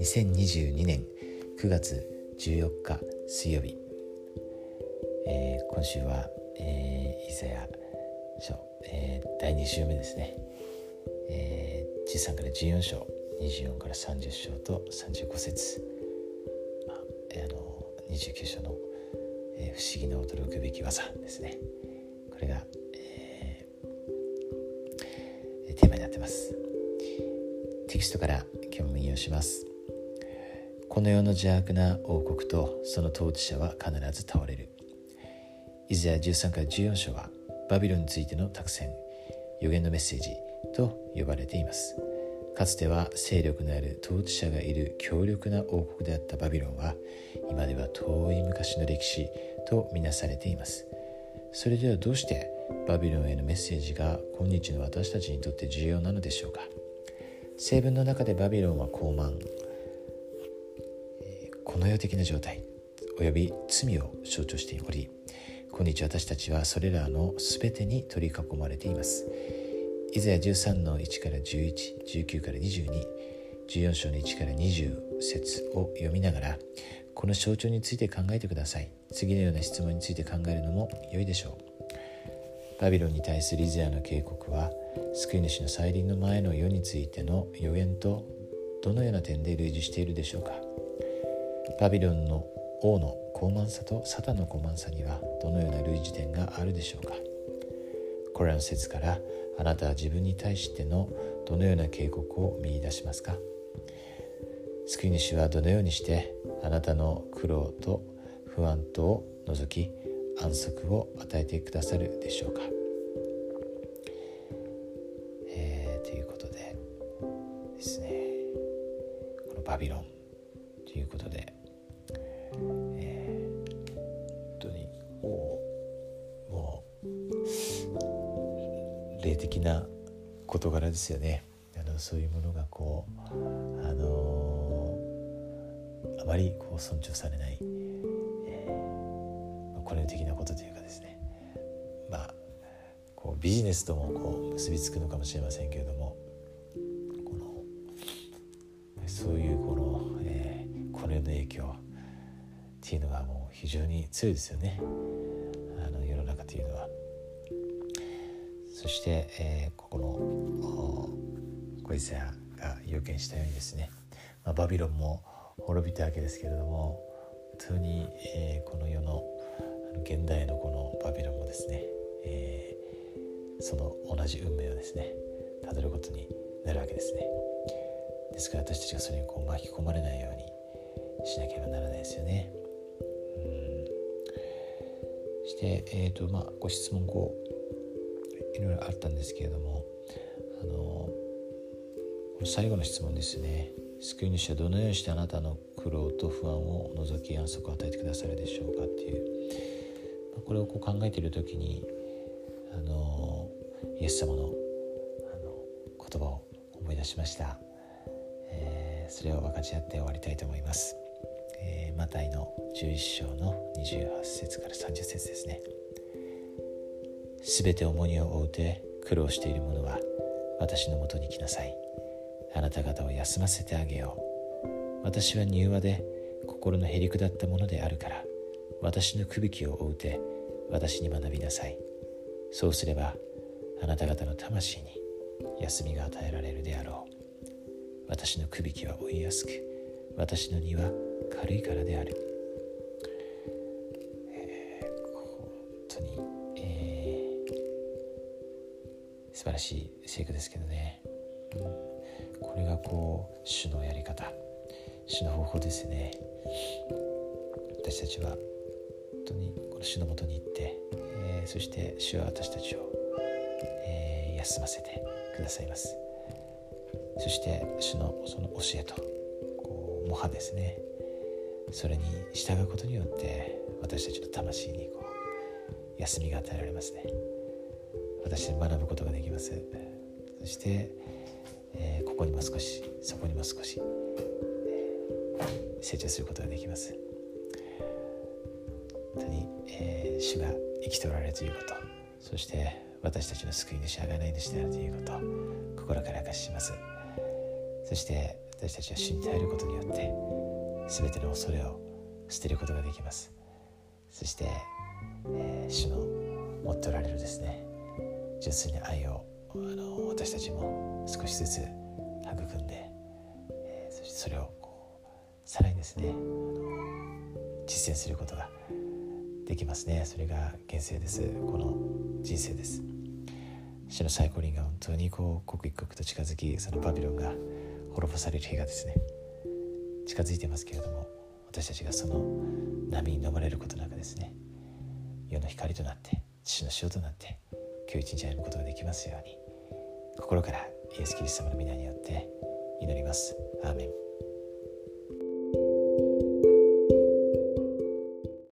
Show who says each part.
Speaker 1: 2022年9月14日水曜日、えー、今週は、えー、イザヤ書、えー、第2週目ですね、えー、13から14章。24から30章と35節、まあえー、あの29章の、えー、不思議な驚くべき技ですね。これが、てます。テキストから今日も引用します。この世の邪悪な王国とその統治者は必ず倒れる。イザヤ13から14章はバビロンについての託戦予言のメッセージと呼ばれています。かつては勢力のある統治者がいる強力な王国であったバビロンは今では遠い昔の歴史とみなされています。それではどうしてバビロンへのメッセージが今日の私たちにとって重要なのでしょうか？成文の中でバビロンは傲慢。この世的な状態および罪を象徴しており今日私たちはそれらの全てに取り囲まれています。イザヤ13の1から1119から2214章の1から20節を読みながらこの象徴について考えてください。次のような質問について考えるのも良いでしょう。バビロンに対するイザヤの警告は救い主の再臨の前の世についての予言とどのような点で類似しているでしょうか？バビロンの王の高慢さとサタンの高慢さにはどのような類似点があるでしょうか？これらの説からあなたは自分に対してのどのような警告を見いだしますか？救い主はどのようにしてあなたの苦労と不安とを除き安息を与えてくださるでしょうか、ということでですねこのバビロンということで、えー、本当にもうもう霊的な事柄ですよね。あのそういうものがこうあのあまりこう尊重されない、ビジネスともこう結びつくのかもしれませんけれどもこのそういうこの、えー、この世の影響っていうのがもう非常に強いですよねあの世の中というのは。そして、えー、ここの小泉が予見したようにですね、まあ、バビロンも滅びたわけですけれども本当に、えー、この世の現代のこのバビロンもですね、その同じ運命をですねたどることになるわけですね。ですから私たちがそれにこう巻き込まれないようにしなければならないですよね。うん。して、えーとまあ、ご質問こういろいろあったんですけれどもあの最後の質問ですね。救い主はどのようにしてあなたの苦労と不安を除き安息を与えてくださるでしょうかっていう。これをこう考えている時にあのイエス様のあの言葉を思い出しました、えー、それを分かち合って終わりたいと思います、えー、マタイの11章の28節から30節ですね。すべて重荷を負うて苦労している者は私のもとに来なさい。あなた方を休ませてあげよう。私は柔和で心のへりくだったものであるから私のくびきを負うて私に学びなさい。そうすればあなた方の魂に休みが与えられるであろう。私のくびきは追いやすく私の荷は軽いからである。え、本当に！え素晴らしい聖句ですけどね、うん、これがこう主のやり方。主の方法ですね。私たちは本当にこの主のもとに行って、えー、そして主は私たちを、え、休ませてくださいます。そして主のその教えとこう模範ですね。それに従うことによって私たちの魂にこう休みが与えられますね。私で学ぶことができます。そして、えー、ここにも少しそこにも少し、えー、成長することができます。本当に、えー、主が生きておられるということ。そして私たちの救い主贖い主であるということを心から明かします。そして私たちは主に頼ることによって全ての恐れを捨てることができます。そして、えー、主の持っておられるですね純粋な愛をあの私たちも少しずつ育んで、えー、そしてそれをこうさらにですね実践することができますね。それが現世です。この人生です。主の最高輪が本当にこう刻一刻と近づきそのバビロンが滅ぼされる日がですね近づいてますけれども私たちがその波に飲まれることなくですね世の光となって父の塩となって今日一日歩むことができますように心からイエス・キリスト様の皆によって祈ります。アーメン。